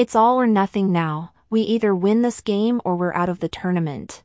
It's all or nothing now, we either win this game or we're out of the tournament.